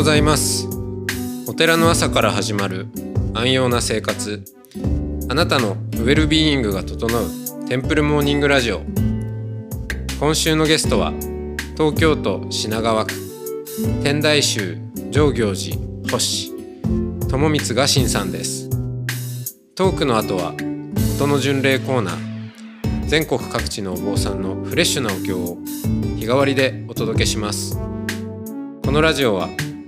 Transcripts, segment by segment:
ございます。お寺の朝から始まる安養な生活。あなたのウェルビーイングが整うテンプルモーニングラジオ。今週のゲストは東京都品川区天台宗上行寺星友光雅信さんです。トークの後は音の巡礼コーナー。全国各地のお坊さんのフレッシュなお経を日替わりでお届けします。このラジオは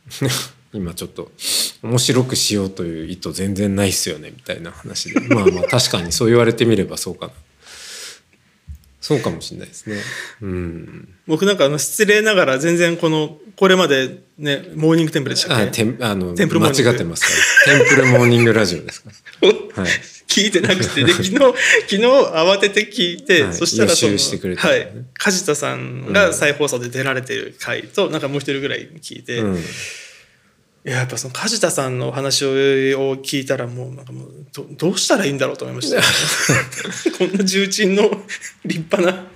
う。今ちょっと面白くしようという意図全然ないっすよねみたいな話で。まあまあ確かにそう言われてみればそうかな。そうかもしれないですね。うん。僕なんかあの失礼ながら全然このこれまでねモーニングテンプルでしたっけ？あテンあのテンプルモ間違ってますからテンプルモーニングラジオですから。はい。聞いてなくて。で昨日 昨日慌てて聞いて、はい。そしたらその予習してくれたはい。梶田さんが再放送で出られてる回と、なんかもう一人ぐらい聞いて、いうんややっぱその梶田さんのお話を聞いたらもうなんかもうどどうしたらいいんだろうと思いました、こんな重鎮の立派な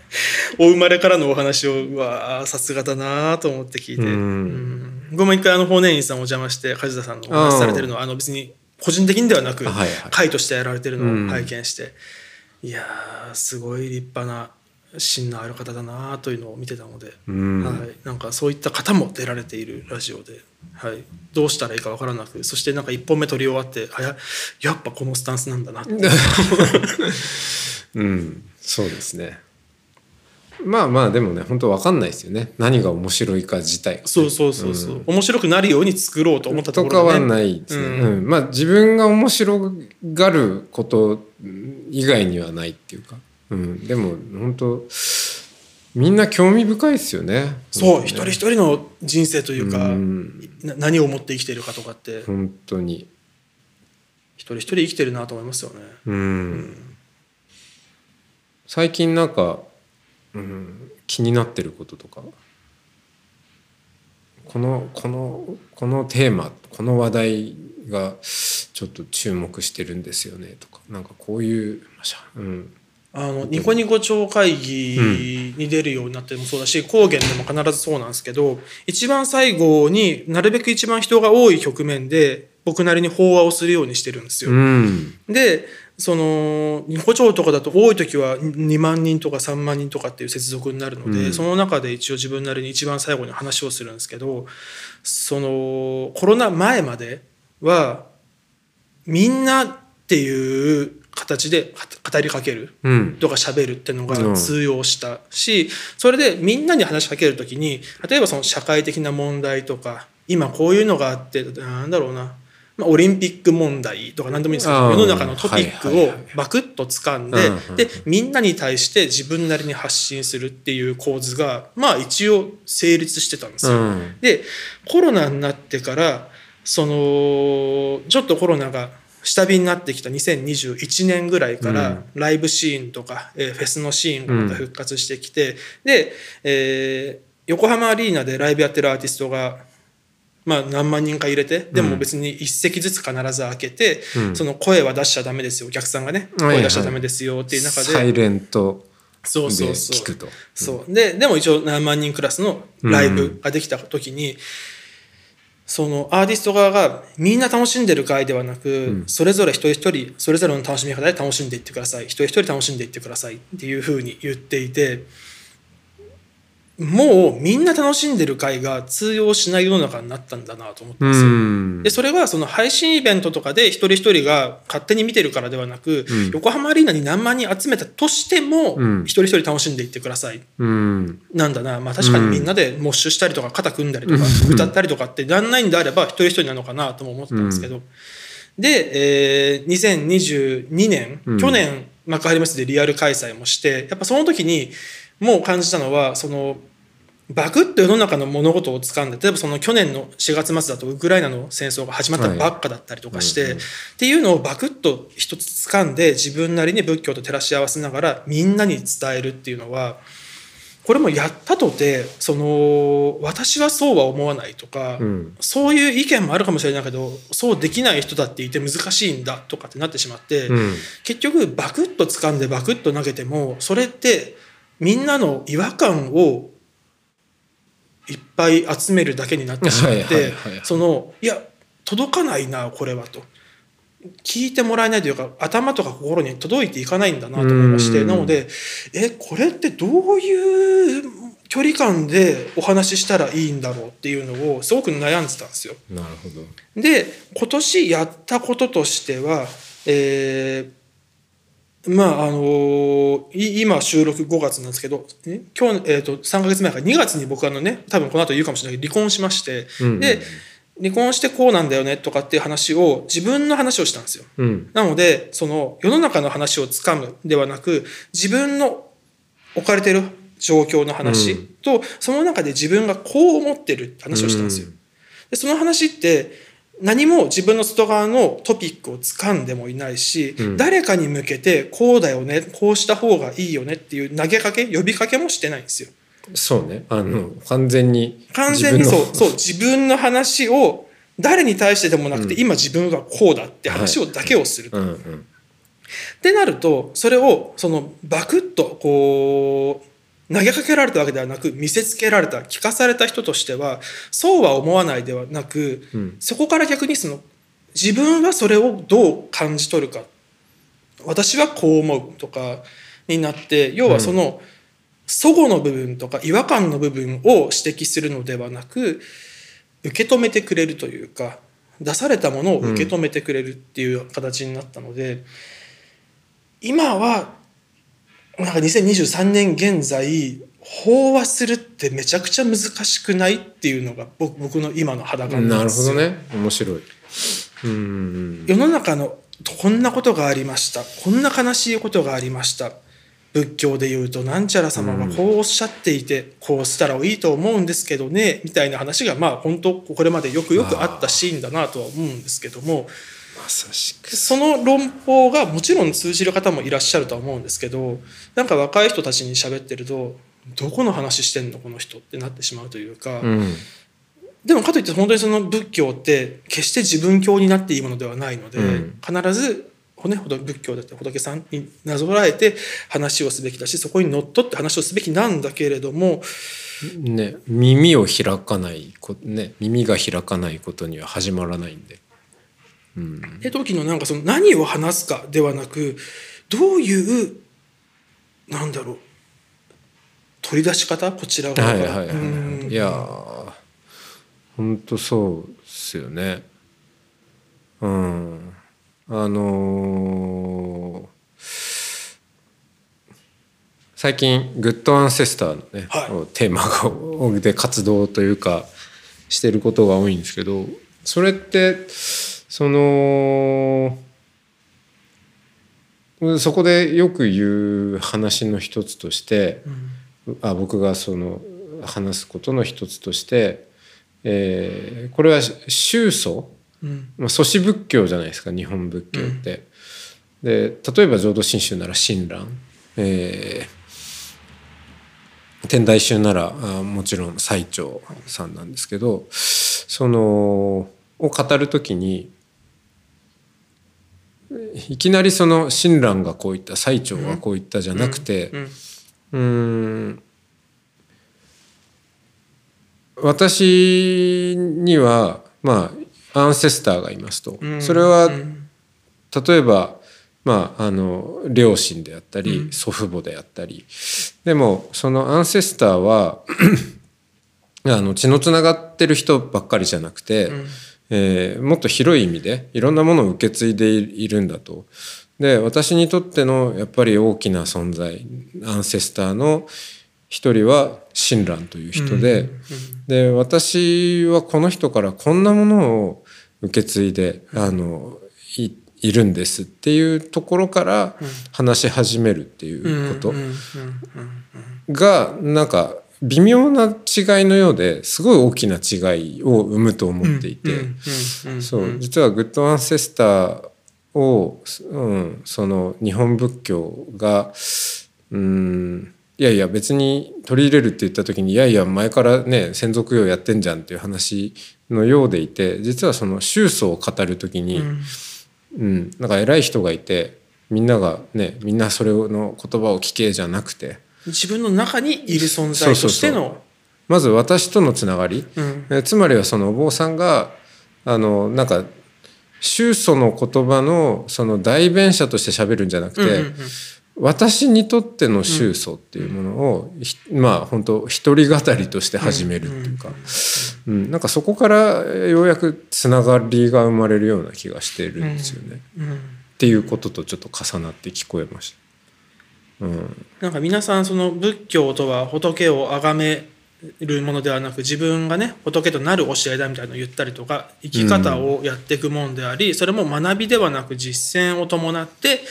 お生まれからのお話をうわーさすがだなと思って聞いて、うん。うん一回あの法然院さんお邪魔して梶田さんのお話されてるのはあの別に個人的にではなく、はいはい。会としてやられてるのを拝見して、いやーすごい立派な芯のある方だなというのを見てたので、うん。はい、なんかそういった方も出られているラジオで、はい、どうしたらいいか分からなくそしてなんか1本目撮り終わってあややっぱこのスタンスなんだなって。うん、そうですね。まあまあでもね本当わかんないですよね。何が面白いか自体。そうそうそうそう、面白くなるように作ろうと思ったととかはころで、ね、ないですね、うんうん。まあ自分が面白がること以外にはないっていうか、うん、でも本当みんな興味深いですよね。そう一人一人の人生というか、うん。な何を思って生きているかとかって。本当に。一人一人生きてるなと思いますよね。うん、最近なんか、うん、気になってることとか？このこのこのテーマこの話題がちょっと注目してるんですよねとか。なんかこういう、うん、あのニコニコ超会議に出るようになってもそうだし高原でも必ずそうなんですけど一番最後になるべく一番人が多い局面で僕なりに法話をするようにしてるんですよ。うんでそのニコ町とかだと多い時は2万人とか3万人とかっていう接続になるので、うんその中で一応自分なりに一番最後に話をするんですけどそのコロナ前まではみんなっていう形で語りかける。うん。とか喋るっていうのうん。が通用したし、それでみんなに話しかけるときに例えばその社会的な問題とか今こういうのがあってなんだろうな、まあ、オリンピック問題とか何でもいいんですけど世の中のトピックをバクッと掴んででみんなに対して自分なりに発信するっていう構図がまあ一応成立してたんですよ。うん。でコロナになってからそのちょっとコロナが下火になってきた2021年ぐらいから、うん。ライブシーンとか、えーフェスのシーンがまた復活してきて、で、えー横浜アリーナでライブやってるアーティストが、まあ、何万人か入れてでも別に一席ずつ必ず開けて、うん。その声は出しちゃダメですよお客さんがね。はいはい。声出しちゃダメですよっていう中で、サイレントでそうそうそう。聞くと。そう。ででも一応何万人クラスのライブができた時に、そのアーティスト側がみんな楽しんでる会ではなく、それぞれ一人一人それぞれの楽しみ方で楽しんでいってください。一人一人楽しんでいってくださいっていうふうに言っていてもうみんな楽しんでる会が通用しない世の中になったんだなと思ったんですよ。うん。でそれはその配信イベントとかで一人一人が勝手に見てるからではなく、うん。横浜アリーナに何万人集めたとしても、うん。一人一人楽しんでいってください。うん。なんだな、まあ、確かにみんなでモッシュしたりとか肩組んだりとか歌ったりとかってやんないんであれば一人一人なのかなとも思ってたんですけど、で、えー2022年、うん。去年幕張メッセでリアル開催もしてやっぱその時にもう感じたのはそのバクッと世の中の物事を掴んで例えばその去年の4月末だとウクライナの戦争が始まったばっかだったりとかして、はいうんうん。っていうのをバクッと一つ掴んで自分なりに仏教と照らし合わせながらみんなに伝えるっていうのはこれもやったとてその私はそうは思わないとか、うん。そういう意見もあるかもしれないけどそうできない人だっていて難しいんだとかってなってしまって、うん。結局バクッと掴んでバクッと投げてもそれってみんなの違和感をいっぱい集めるだけになってしまってそのいや届かないなこれはと。聞いてもらえないというか頭とか心に届いていかないんだなと思いましてうんなのでえこれってどういう距離感でお話ししたらいいんだろうっていうのをすごく悩んでたんですよ。なるほどで今年やったこととしては、えーまああのい今収録5月なんですけどえ今日、えー、と3か月前か。ら2月に僕あのね多分この後言うかもしれないけど離婚しまして、うんで離婚してこうなんだよねとかっていう話を自分の話をしたんですよ。うん。なのでその世の中の話をつかむではなく自分の置かれてる状況の話と、その中で自分がこう思ってるって話をしたんですよ。でその話って何も自分の外側のトピックを掴んでもいないし、うん。誰かに向けてこうだよねこうした方がいいよねっていう投げかけ呼びかけもしてないんですよ。そうね。あの完全に完全にそう自分のそう自分の話を誰に対してでもなくて、今自分はこうだって話をだけをする。うん。うん。ってなるとそれをそのバクッとこう投げかけられたわけではなく見せつけられた聞かされた人としてはそうは思わないではなく、うん。そこから逆にその自分はそれをどう感じ取るか。私はこう思うとかになって要はその齟齬の部分とか違和感の部分を指摘するのではなく受け止めてくれるというか出されたものを受け止めてくれるっていう形になったので、今はなんか2023年現在飽和するってめちゃくちゃ難しくないっていうのが僕僕の今の肌感ななるほんですよ。どね。面白い。うん世の中のこんなことがありました。こんな悲しいことがありました。仏教で言うとなんちゃら様がこうおっしゃっていて、こうしたらいいと思うんですけどねみたいな話がまあ本当これまでよくよくあったシーンだなとは思うんですけどもまさしくその論法がもちろん通じる方もいらっしゃるとは思うんですけどなんか若い人たちに喋ってるとどこの話してんのこの人ってなってしまうというか、うん。でもかといって本当にその仏教って決して自分教になっていいものではないので、うん。必ずど仏教だって仏さんになぞらえて話をすべきだしそこにのっとって話をすべきなんだけれどもね耳を開かないこね耳が開かないことには始まらないんでうん。って時のなんかその何を話すかではなくどういうなんだろう取り出し方？こちら側が。はいはいはいやーほん。とそうっすよね。うん。あのー最近グッドアンセスターのね、はい。をテーマが で活動というかしてることが多いんですけどそれってそのそこでよく言う話の一つとして、あ僕がその話すことの一つとして、えーこれは宗祖、うん。まあ、祖師仏教じゃないですか日本仏教って。で例えば浄土真宗なら親鸞、えー天台宗ならあもちろん最澄さんなんですけどそのを語る時にいきなりその親鸞がこう言った最澄がこう言ったじゃなくて、うん。私にはまあアンセスターがいますと、うん。それはうん。例えばまああの両親であったり、うん。祖父母であったり。でもそのアンセスターは あの血のつながってる人ばっかりじゃなくて、んえーもっと広い意味でいろんなものを受け継いでいるんだと。で私にとってのやっぱり大きな存在アンセスターの一人は親鸞という人で、で私はこの人からこんなものを受け継いであのいいるんですっていうところから話し始めるっていうことうんうんうん。がなんか微妙な違いのようですごい大きな違いを生むと思っていて、そう。実はグッドアンセスターを、うん、その日本仏教がうんいやいや別に取り入れるって言った時にいやいや前からね先祖供養やってんじゃんっていう話のようでいて実はその宗祖を語る時に、うん、うん、なんか偉い人がいてみんながねみんなそれの言葉を聞けじゃなくて自分の中にいる存在としての。まず私とのつながり、うん、えつまりはそのお坊さんがあのなんか宗祖の言葉のその代弁者として喋るんじゃなくて、うんうんうん。私にとっての宗祖っていうものを、うん、まあ本当一人語りとして始めるっていうか、うん、なんかそこからようやくつながりが生まれるような気がしてるんですよね。うん、っていうこととちょっと重なって聞こえました。うん、なんか皆さんその仏教とは仏を崇めるものではなく自分がね仏となる教えだみたいなのを言ったりとか生き方をやっていくもんであり、それも学びではなく実践を伴って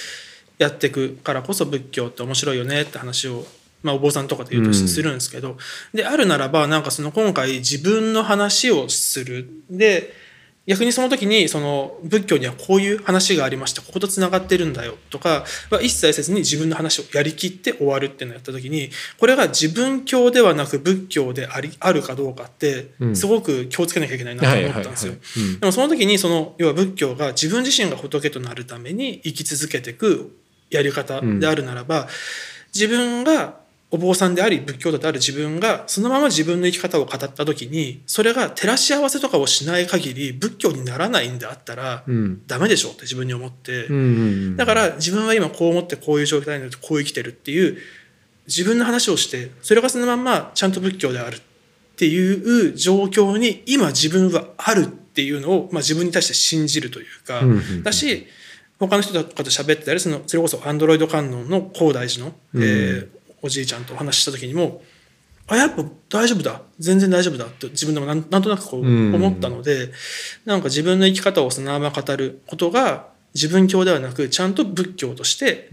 やっていくからこそ仏教って面白いよねって話を、まあ、お坊さんとかで言うとするんですけど、うん、であるならばなんかその今回自分の話をする。で逆にその時にその仏教にはこういう話がありました。こことつながってるんだよとかは一切せずに自分の話をやりきって終わるっていうのをやった時にこれが自分教ではなく仏教でありあるかどうかってすごく気をつけなきゃいけないなと思ったんですよ。でもその時にその要は仏教が自分自身が仏となるために生き続けていくやり方であるならば、自分がお坊さんであり仏教徒である自分がそのまま自分の生き方を語った時にそれが照らし合わせとかをしない限り仏教にならないんであったら、うん、ダメでしょって自分に思って、うんうんうん、だから自分は今こう思ってこういう状態になってこう生きてるっていう自分の話をしてそれがそのまんまちゃんと仏教であるっていう状況に今自分はあるっていうのを、まあ、自分に対して信じるというか、うんうんうん、だし他の人とかと喋ってたりそのそれこそアンドロイド観音の高大寺の、うん、えー、おじいちゃんとお話しした時にもあやっぱ大丈夫だ。全然大丈夫だ。って自分でもなんなんとなくこう思ったので、うん、なんか自分の生き方をそのまま語ることが自分教ではなくちゃんと仏教として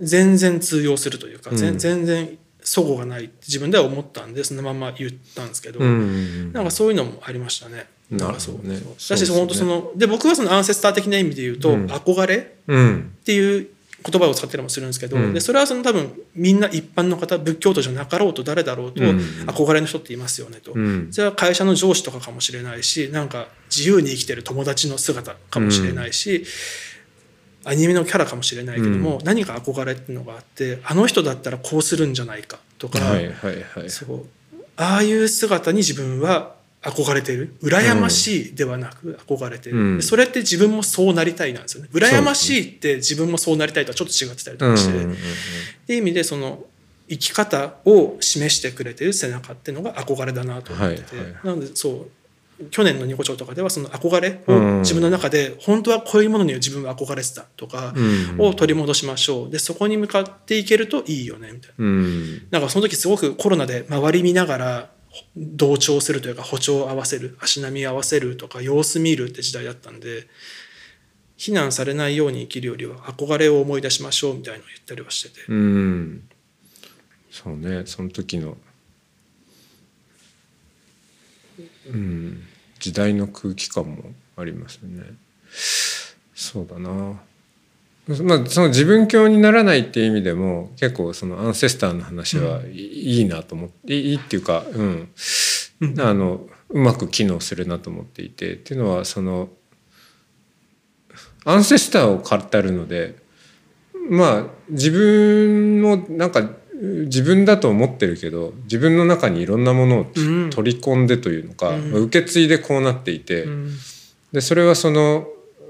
全然通用するというか、うん、全然齟齬がないって自分では思ったんでそのまま言ったんですけど、うん、なんかそういうのもありましたね。なるほどね。だし、本当その、で、僕はそのアンセスター的な意味で言うと、憧れっていう言葉を使ったりもするんですけど、でそれはその多分みんな一般の方仏教徒じゃなかろうと誰だろうと、憧れの人っていますよねと、それは会社の上司とかかもしれないしなんか自由に生きてる友達の姿かもしれないし、アニメのキャラかもしれないけども、何か憧れっていうのがあってあの人だったらこうするんじゃないかとか、そうああいう姿に自分は憧れてる？羨ましいではなく憧れてる、うん、それって自分もそうなりたいなんですよね。羨ましいって自分もそうなりたいとはちょっと違ってたりとかして、っていう意味でその生き方を示してくれてる背中っていうのが憧れだなと思ってて、はいはい、なのでそう去年のニコ町とかではその憧れを自分の中で本当はこういうものには自分は憧れてたとかを取り戻しましょう。でそこに向かっていけるといいよねみたいな、うん、なんかその時すごくコロナで周り見ながら同調するというか歩調を合わせる足並み合わせるとか様子見るって時代だったんで非難されないように生きるよりは憧れを思い出しましょうみたいなのを言ったりはしてて。うん。そうね。その時のうん。時代の空気感もありますよね。そうだな。まあ、その自分教にならないっていう意味でも結構そのアンセスターの話はいいなと思って、いいっていうか、うん、あのうまく機能するなと思っていてっていうのはそのアンセスターを語るのでまあ自分もなんか自分だと思ってるけど自分の中にいろんなものを取り込んでというのか、うん、受け継いでこうなっていて、うん、でそれはその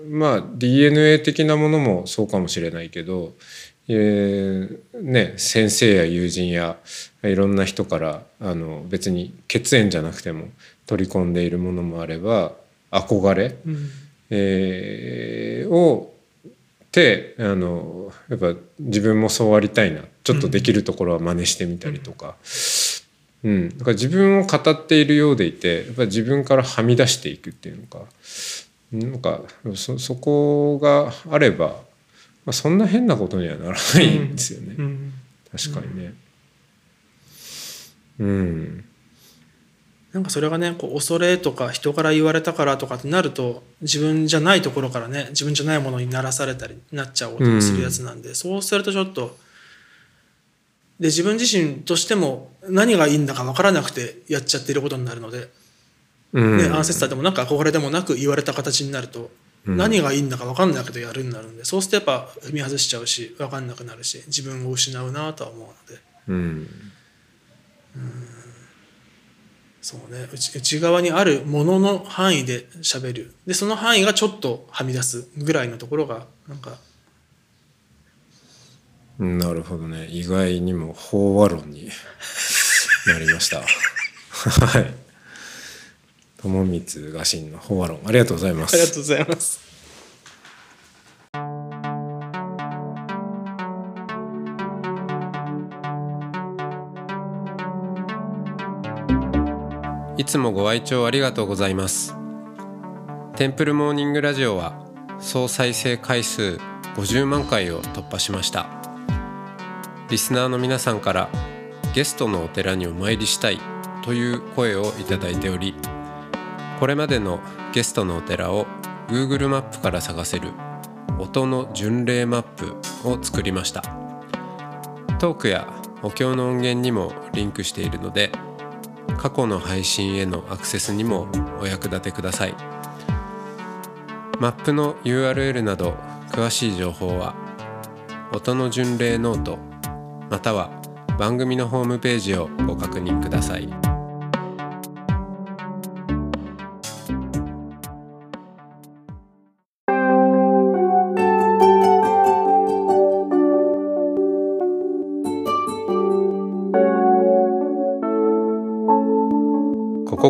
まあ DNA 的なものもそうかもしれないけど、えーね、先生や友人やいろんな人からあの別に血縁じゃなくても取り込んでいるものもあれば憧れ、うん、えー、をてあのやっぱ自分もそうありたいな。ちょっとできるところは真似してみたりとか。うん、だから自分を語っているようでいてやっぱり自分からはみ出していくっていうのかなんかそそこがあれば、まあ、そんな変なことにはならないんですよね、うん。うん、確かにね。うん。なんかそれがねこう恐れとか人から言われたからとかってなると自分じゃないところからね自分じゃないものにならされたりなっちゃおうとするやつなんで、そうするとちょっとで自分自身としても何がいいんだか分からなくてやっちゃっていることになるので、うんねアンセスターでもなんか憧れでもなく言われた形になると、何がいいんだか分かんないけどやるになるんでそうするとやっぱ踏み外しちゃうし分かんなくなるし自分を失うなとは思うので。うん。そうね。内内側にあるものの範囲で喋る。でその範囲がちょっとはみ出すぐらいのところがなんかなるほどね。意外にも法話論になりました。はい友光が真の法話論ありがとうございます。ありがとうございます。いつもご愛聴ありがとうございます。テンプルモーニングラジオは総再生回数50万回を突破しました。リスナーの皆さんからゲストのお寺にお参りしたいという声をいただいておりこれまでのゲストのお寺を Google マップから探せる音の巡礼マップを作りました。トークやお経の音源にもリンクしているので過去の配信へのアクセスにもお役立てください。マップの URL など詳しい情報は音の巡礼ノートまたは番組のホームページをご確認ください。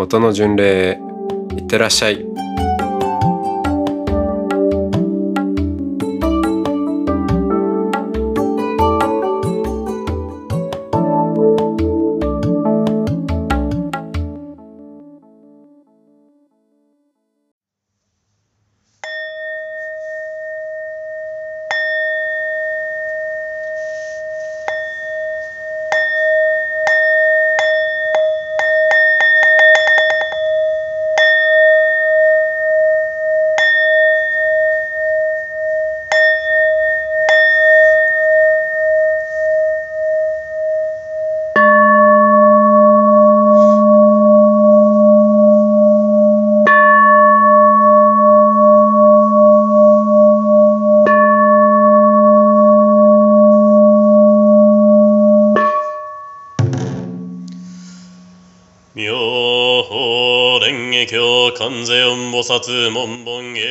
音の巡礼へいってらっしゃい。音菩薩門本芸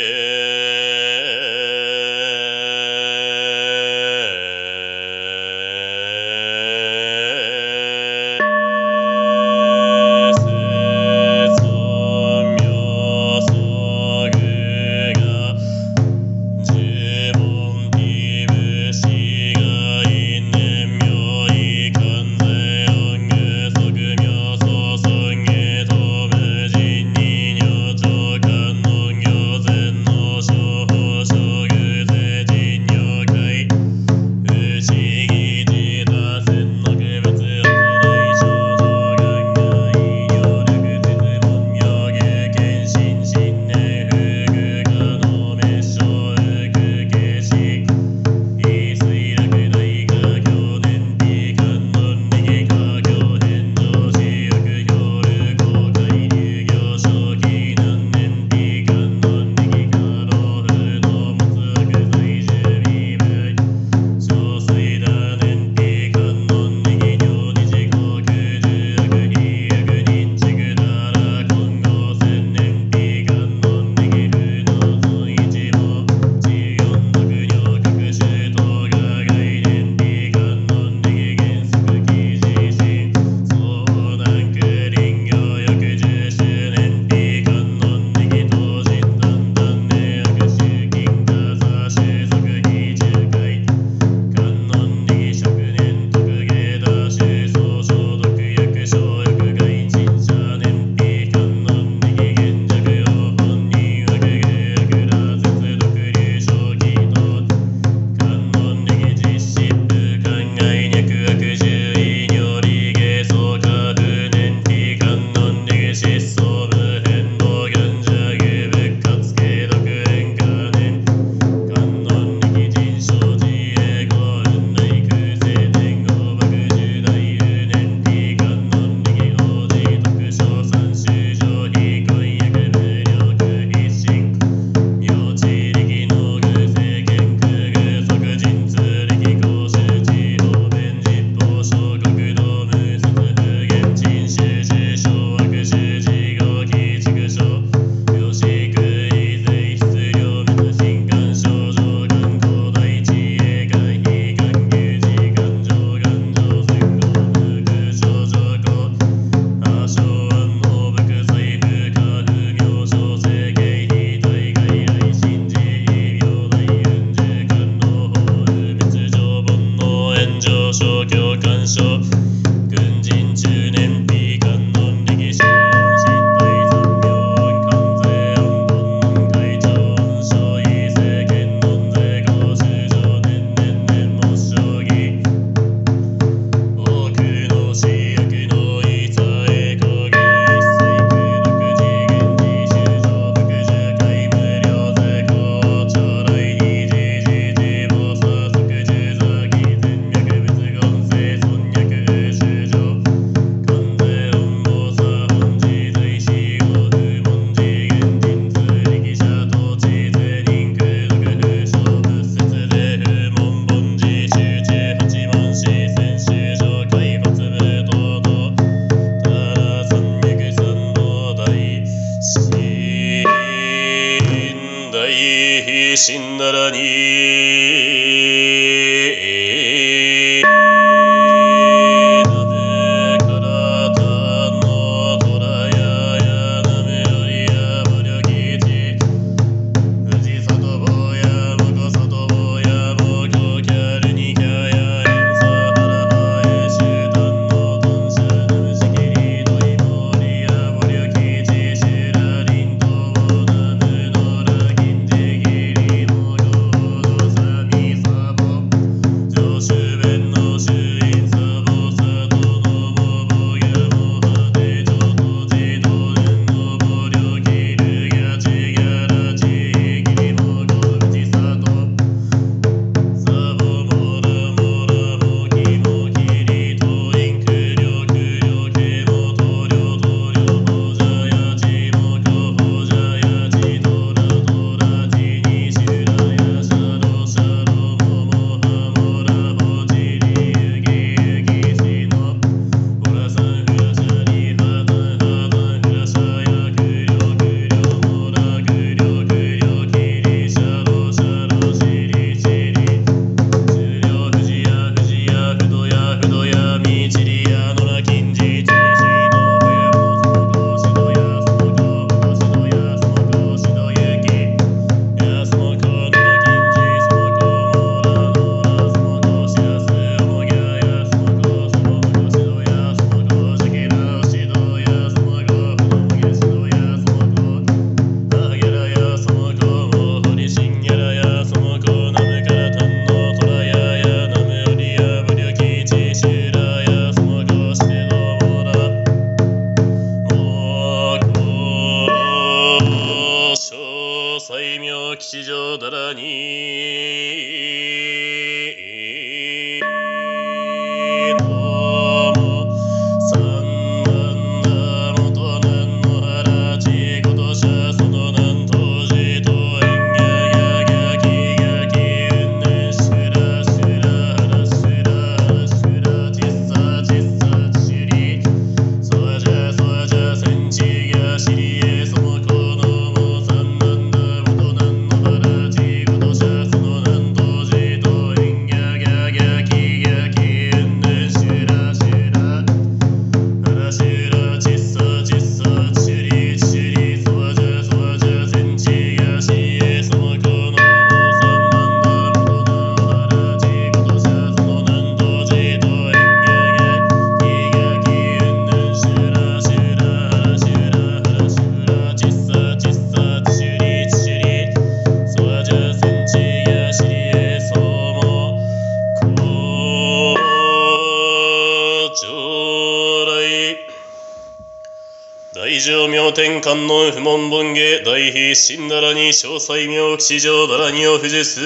非常明天観音不問本下大非神ならに詳細妙吉祥ならにを富士す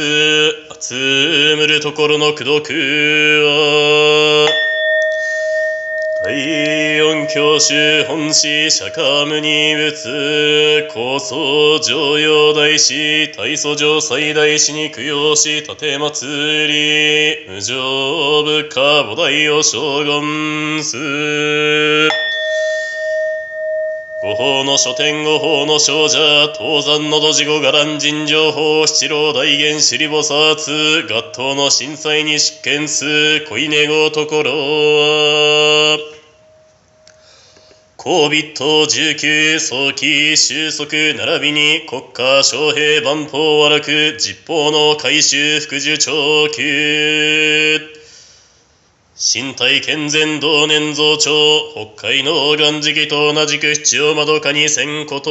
集むるところの功徳は第四教主本師釈迦無二仏高僧常用大師大祖上最大師に供養し立祭り無常部下菩提を将軍す五法の書店五法の少女、東山の土地五伽藍尋情法、七郎大元尻菩薩、合頭の震災に執権す、恋寝ごところ。COVID-19、早期、収束、並びに国家、将兵、万法、和楽、実法の改修、副受長級。身体健全同年増長北海の岩期と同じく七をまどかにせんこと。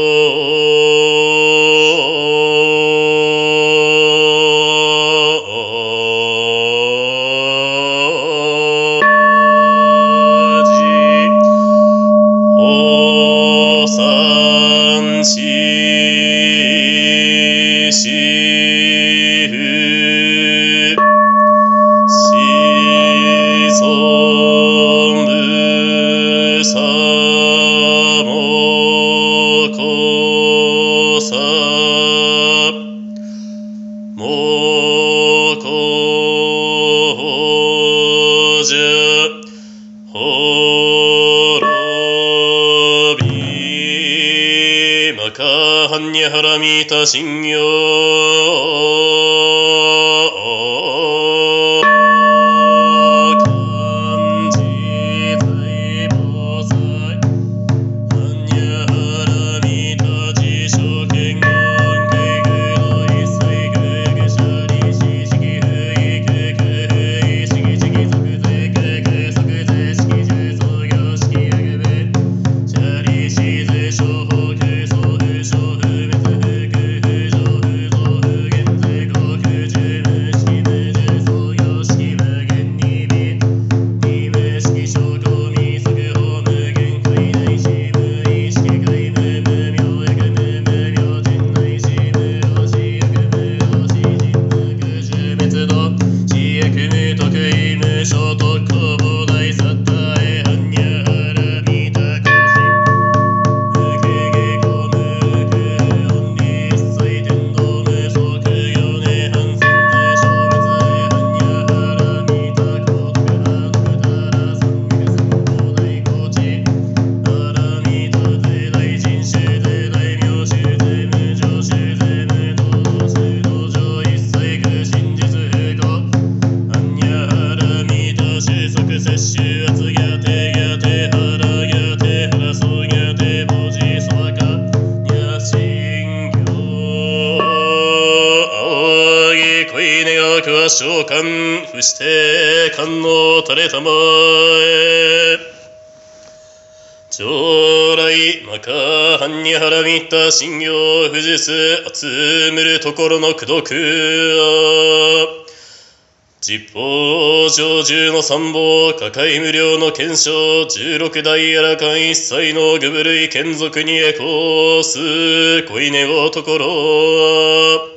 Sita 喚不して官の垂れたまえ将来マカ藩に腹みった信行不実集めるところの功徳は実法上十の参謀、抱え無料の検証、十六代あらかん一切の具部類眷属にエコース、恋願うところ。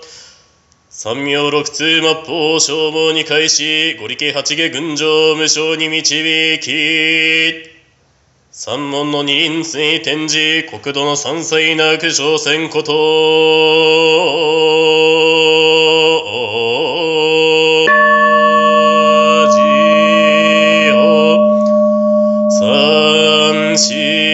三名六通末法消耗に開し、五力八下群青無償に導き、三門の二輪水展示、国土の三歳なく挑戦こと。じを三四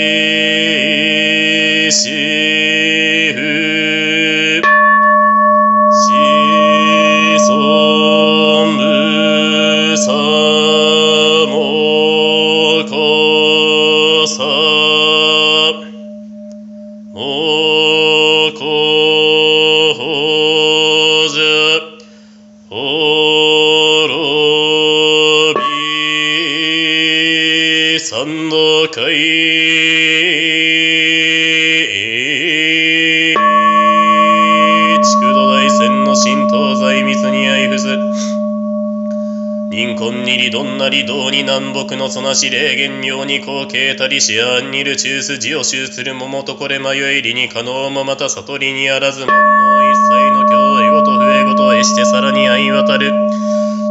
そなし霊言妙に後継たりしあんにる中筋を集する桃とこれ迷いりに可能もまた悟りにあらずもんの一切の教えごと笛ごとへしてさらに相渡る。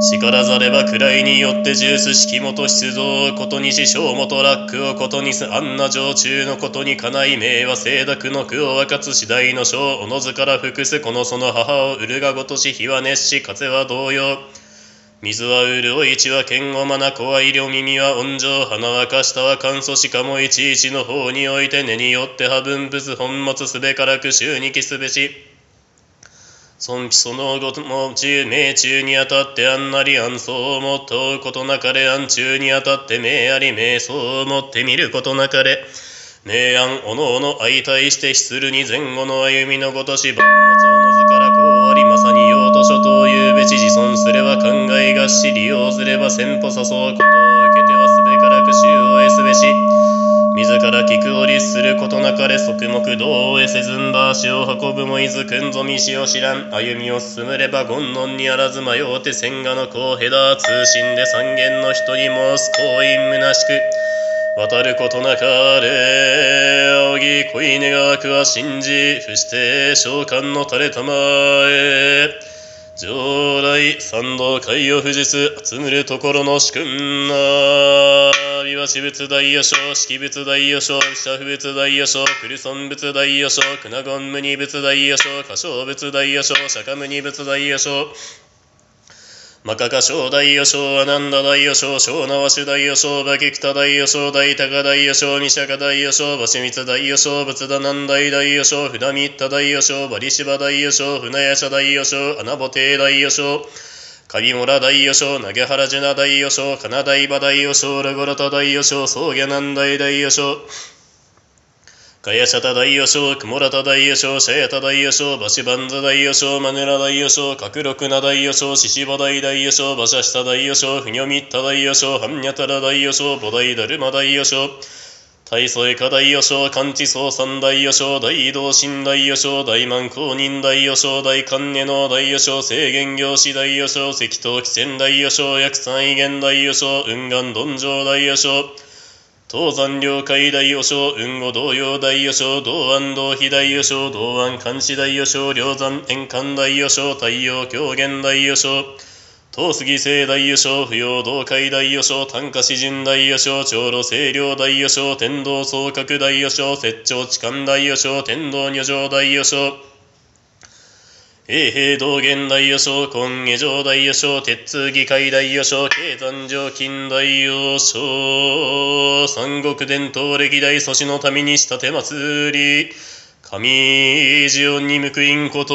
力ざれば位によって重視式元出動ことにし小元ラックをことにすあんな常駐のことにかない名は清濁の句を分かつ次第の小おのずから複すこのその母を売るがごとし日は熱し風は同様。水は潤い血は剣をまな子は医療耳は温情鼻はかしたは乾燥しかもいちいちの方において根によって破分物本末すべからく週にきすべし。尊卑そのごとも中命中にあたってあんなり安相をもっとうことなかれ安中にあたって命あり命相をもって見ることなかれ。明暗おのおの相対して失るに前後の歩みのごとし万物おのずからこうありまさにべち自尊すれば考えがし利用すれば先歩誘うことを受けてはすべからく衆を得すべし自ら聞くを律することなかれ側目道を得せずんば足を運ぶもいずくんぞみしを知らん歩みを進めれば権能にあらず迷うて千賀の子をへだ通信で三軒の人に申す行員虚しく。渡ることなかれ仰ぎ恋願わくは信じ伏して召喚の垂れたまえ。常来三道海を富士す集むるところの主君な美和私仏大予称式仏大予称社不仏大予称クルソン仏大予称クナゴン無二仏大予称歌唱仏大予称釈迦無二仏大予称マカカ小大予称アナンダ大予称小縄主大予称バキクタ大予称大高大予称ニシャカ大予称バシミツ大予称仏田南大大予称船ミッタ大予称バリシバ大予称船屋社大予称アナボテ大予称鍵村大予称投げ原ジュナ大予称金大場大予称ラゴラタ大予称宗家南大大予称かやしゃた大予称、くもらた大予称、しゃやた大予称、ばしばんざ大予称、まねら大予称、かくろくな大予称、ししば大大予称、ばしゃした大予称、ふにょみった大予称、はんにゃたら大予称、ぼ大だるま大予称、大添か大予称、かんちそうさん大予称、大移動新大予称、大満公認大予称、大観音の大予称、制限業師大予称、石頭汽船大予称、薬三位元大予称、雲岩鈍上大予称、東山領海大予称、雲後同様大予称、道安道非大予称、道安監視大予称、梁山円環大予称、太陽狂言大予称、東杉聖大予称、不要道海大予称、単価詩人大予称、長老清涼大予称、天道総閣大予称、摂長痴漢大予称、天道女上大予称、永平道元大予想、今下上大予想、鉄通議会大予想、経山上近大予想、三国伝統歴代祖師の民にしたて祭り、上ジオンに報いんこと。